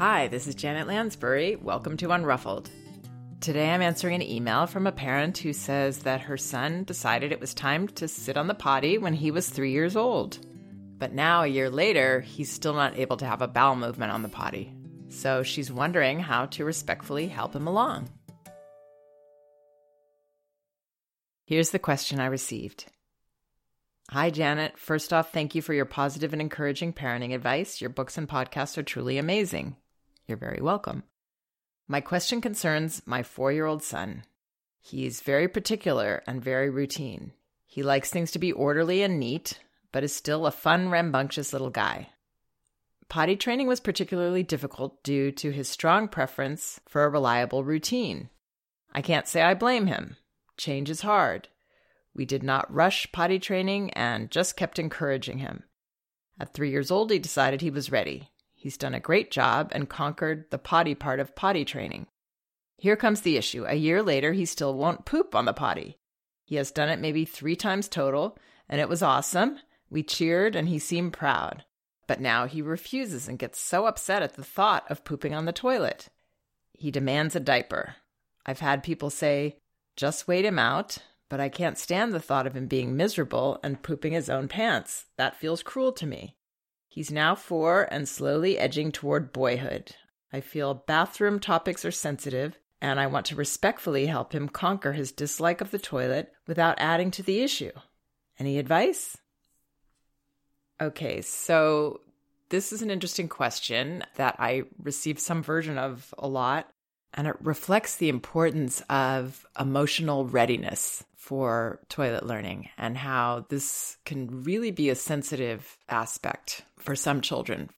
Hi, this is Janet Lansbury. Welcome to Unruffled. Today I'm answering an email from a parent who says that her son decided it was time to sit on the potty when he was three years old. But now, a year later, he's still not able to have a bowel movement on the potty. So she's wondering how to respectfully help him along. Here's the question I received Hi, Janet. First off, thank you for your positive and encouraging parenting advice. Your books and podcasts are truly amazing. You're very welcome. My question concerns my four year old son. He's very particular and very routine. He likes things to be orderly and neat, but is still a fun, rambunctious little guy. Potty training was particularly difficult due to his strong preference for a reliable routine. I can't say I blame him. Change is hard. We did not rush potty training and just kept encouraging him. At three years old, he decided he was ready. He's done a great job and conquered the potty part of potty training. Here comes the issue. A year later, he still won't poop on the potty. He has done it maybe three times total, and it was awesome. We cheered, and he seemed proud. But now he refuses and gets so upset at the thought of pooping on the toilet. He demands a diaper. I've had people say, just wait him out, but I can't stand the thought of him being miserable and pooping his own pants. That feels cruel to me. He's now four and slowly edging toward boyhood. I feel bathroom topics are sensitive, and I want to respectfully help him conquer his dislike of the toilet without adding to the issue. Any advice? Okay, so this is an interesting question that I receive some version of a lot, and it reflects the importance of emotional readiness for toilet learning and how this can really be a sensitive aspect for some children.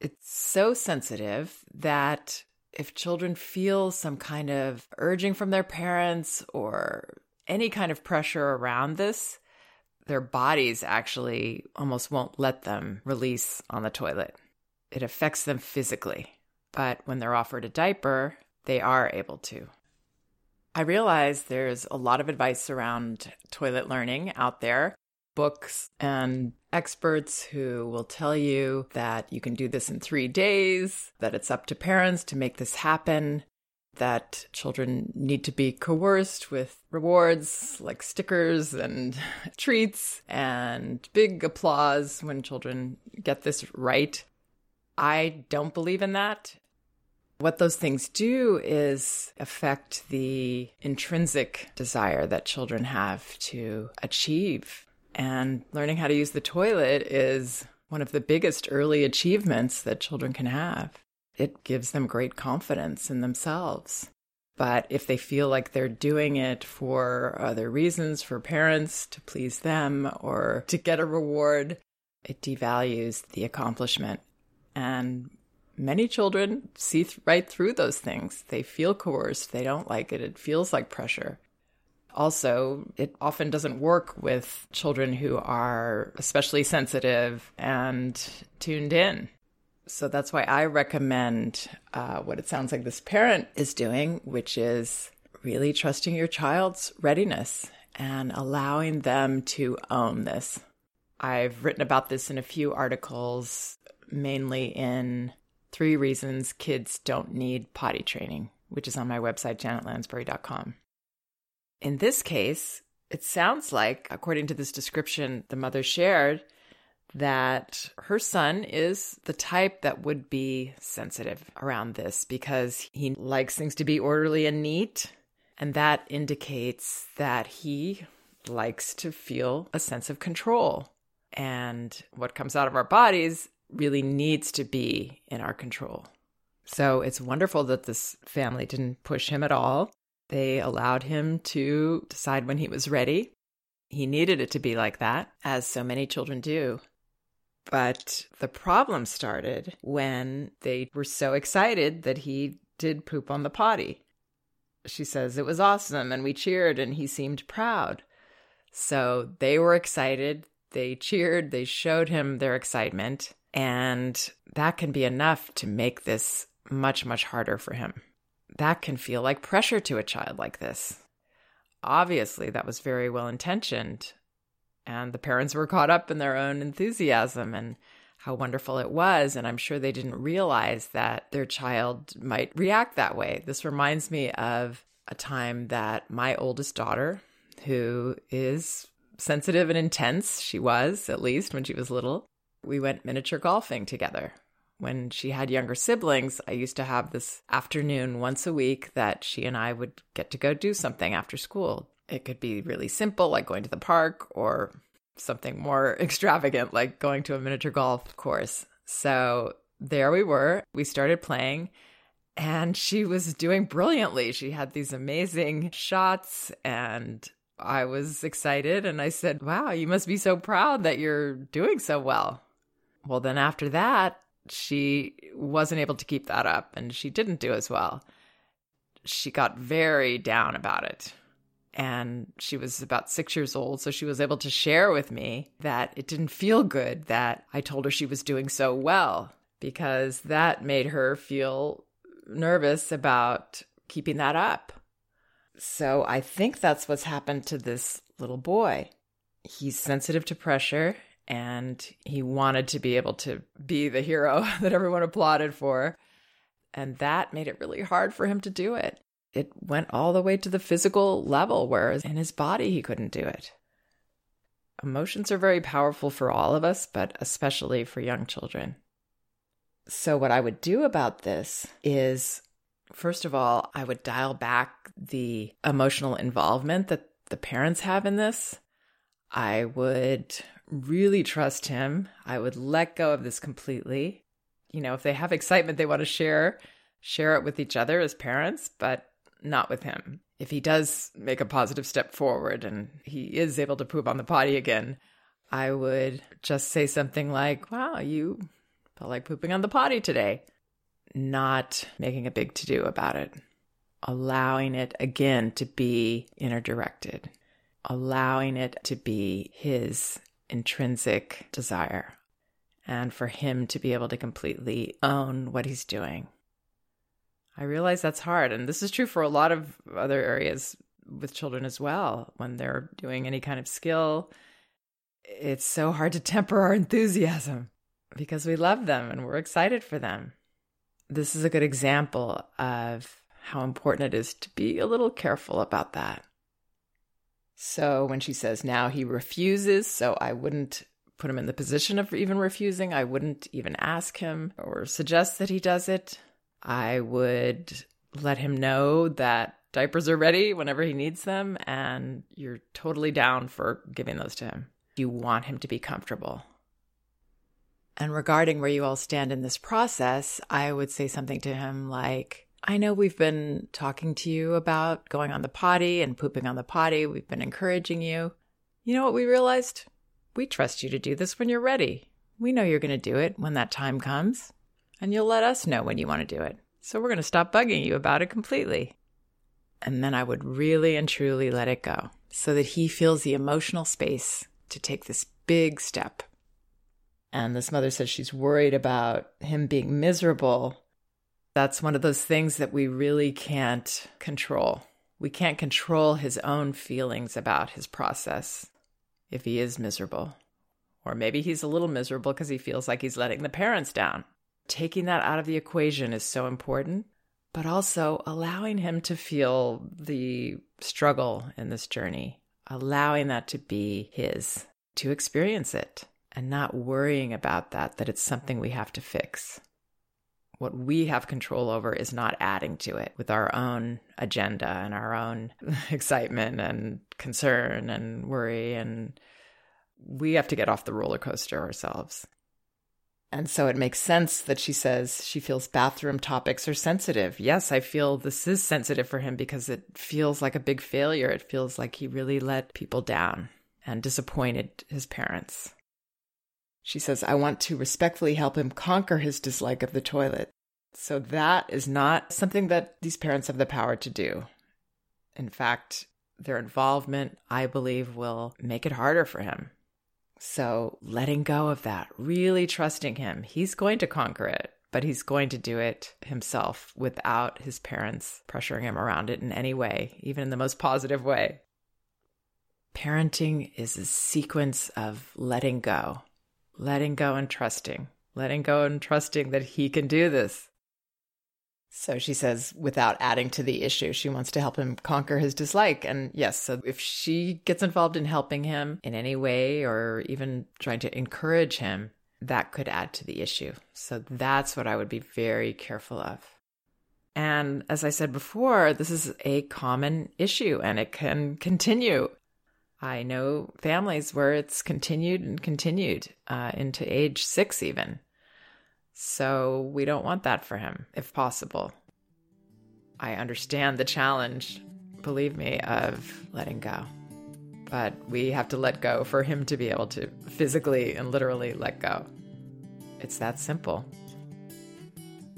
It's so sensitive that if children feel some kind of urging from their parents or any kind of pressure around this, their bodies actually almost won't let them release on the toilet. It affects them physically. But when they're offered a diaper, they are able to. I realize there's a lot of advice around toilet learning out there, books and experts who will tell you that you can do this in three days, that it's up to parents to make this happen, that children need to be coerced with rewards like stickers and treats and big applause when children get this right. I don't believe in that. What those things do is affect the intrinsic desire that children have to achieve. And learning how to use the toilet is one of the biggest early achievements that children can have. It gives them great confidence in themselves. But if they feel like they're doing it for other reasons, for parents to please them or to get a reward, it devalues the accomplishment. And many children see th- right through those things. They feel coerced, they don't like it, it feels like pressure. Also, it often doesn't work with children who are especially sensitive and tuned in. So that's why I recommend uh, what it sounds like this parent is doing, which is really trusting your child's readiness and allowing them to own this. I've written about this in a few articles, mainly in Three Reasons Kids Don't Need Potty Training, which is on my website, janetlansbury.com. In this case, it sounds like, according to this description the mother shared, that her son is the type that would be sensitive around this because he likes things to be orderly and neat. And that indicates that he likes to feel a sense of control. And what comes out of our bodies really needs to be in our control. So it's wonderful that this family didn't push him at all. They allowed him to decide when he was ready. He needed it to be like that, as so many children do. But the problem started when they were so excited that he did poop on the potty. She says it was awesome and we cheered and he seemed proud. So they were excited. They cheered. They showed him their excitement. And that can be enough to make this much, much harder for him. That can feel like pressure to a child like this. Obviously, that was very well intentioned. And the parents were caught up in their own enthusiasm and how wonderful it was. And I'm sure they didn't realize that their child might react that way. This reminds me of a time that my oldest daughter, who is sensitive and intense, she was at least when she was little, we went miniature golfing together. When she had younger siblings, I used to have this afternoon once a week that she and I would get to go do something after school. It could be really simple, like going to the park, or something more extravagant like going to a miniature golf course. So there we were. We started playing and she was doing brilliantly. She had these amazing shots and I was excited and I said, Wow, you must be so proud that you're doing so well. Well, then after that, she wasn't able to keep that up and she didn't do as well. She got very down about it and she was about six years old. So she was able to share with me that it didn't feel good that I told her she was doing so well because that made her feel nervous about keeping that up. So I think that's what's happened to this little boy. He's sensitive to pressure and he wanted to be able to be the hero that everyone applauded for. And that made it really hard for him to do it it went all the way to the physical level, whereas in his body, he couldn't do it. Emotions are very powerful for all of us, but especially for young children. So, what I would do about this is, first of all, I would dial back the emotional involvement that the parents have in this. I would really trust him. I would let go of this completely. You know, if they have excitement they want to share, share it with each other as parents, but not with him. If he does make a positive step forward and he is able to poop on the potty again, I would just say something like, Wow, you felt like pooping on the potty today. Not making a big to do about it. Allowing it again to be inner directed. Allowing it to be his intrinsic desire. And for him to be able to completely own what he's doing. I realize that's hard. And this is true for a lot of other areas with children as well. When they're doing any kind of skill, it's so hard to temper our enthusiasm because we love them and we're excited for them. This is a good example of how important it is to be a little careful about that. So when she says now he refuses, so I wouldn't put him in the position of even refusing. I wouldn't even ask him or suggest that he does it. I would let him know that diapers are ready whenever he needs them, and you're totally down for giving those to him. You want him to be comfortable. And regarding where you all stand in this process, I would say something to him like, I know we've been talking to you about going on the potty and pooping on the potty. We've been encouraging you. You know what we realized? We trust you to do this when you're ready. We know you're going to do it when that time comes and you'll let us know when you want to do it. So we're going to stop bugging you about it completely. And then I would really and truly let it go so that he feels the emotional space to take this big step. And this mother says she's worried about him being miserable. That's one of those things that we really can't control. We can't control his own feelings about his process if he is miserable. Or maybe he's a little miserable because he feels like he's letting the parents down taking that out of the equation is so important, but also allowing him to feel the struggle in this journey, allowing that to be his, to experience it, and not worrying about that, that it's something we have to fix. What we have control over is not adding to it with our own agenda and our own excitement and concern and worry. And we have to get off the roller coaster ourselves. And so it makes sense that she says she feels bathroom topics are sensitive. Yes, I feel this is sensitive for him because it feels like a big failure. It feels like he really let people down and disappointed his parents. She says, I want to respectfully help him conquer his dislike of the toilet. So that is not something that these parents have the power to do. In fact, their involvement, I believe, will make it harder for him. So letting go of that, really trusting him, he's going to conquer it, but he's going to do it himself without his parents pressuring him around it in any way, even in the most positive way. Parenting is a sequence of letting go, letting go and trusting, letting go and trusting that he can do this. So she says, without adding to the issue, she wants to help him conquer his dislike. And yes, so if she gets involved in helping him in any way or even trying to encourage him, that could add to the issue. So that's what I would be very careful of. And as I said before, this is a common issue and it can continue. I know families where it's continued and continued uh, into age six, even. So we don't want that for him, if possible. I understand the challenge, believe me, of letting go. But we have to let go for him to be able to physically and literally let go. It's that simple.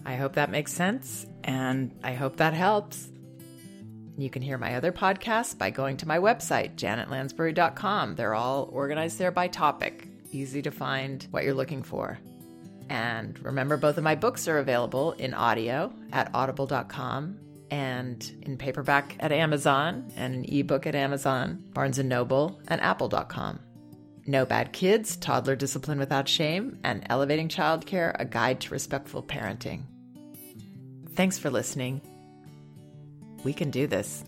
I hope that makes sense, and I hope that helps. You can hear my other podcasts by going to my website, janetlansbury.com. They're all organized there by topic, easy to find what you're looking for. And remember, both of my books are available in audio at audible.com and in paperback at Amazon and an ebook at Amazon, Barnes & Noble, and apple.com. No Bad Kids, Toddler Discipline Without Shame, and Elevating Childcare, A Guide to Respectful Parenting. Thanks for listening. We can do this.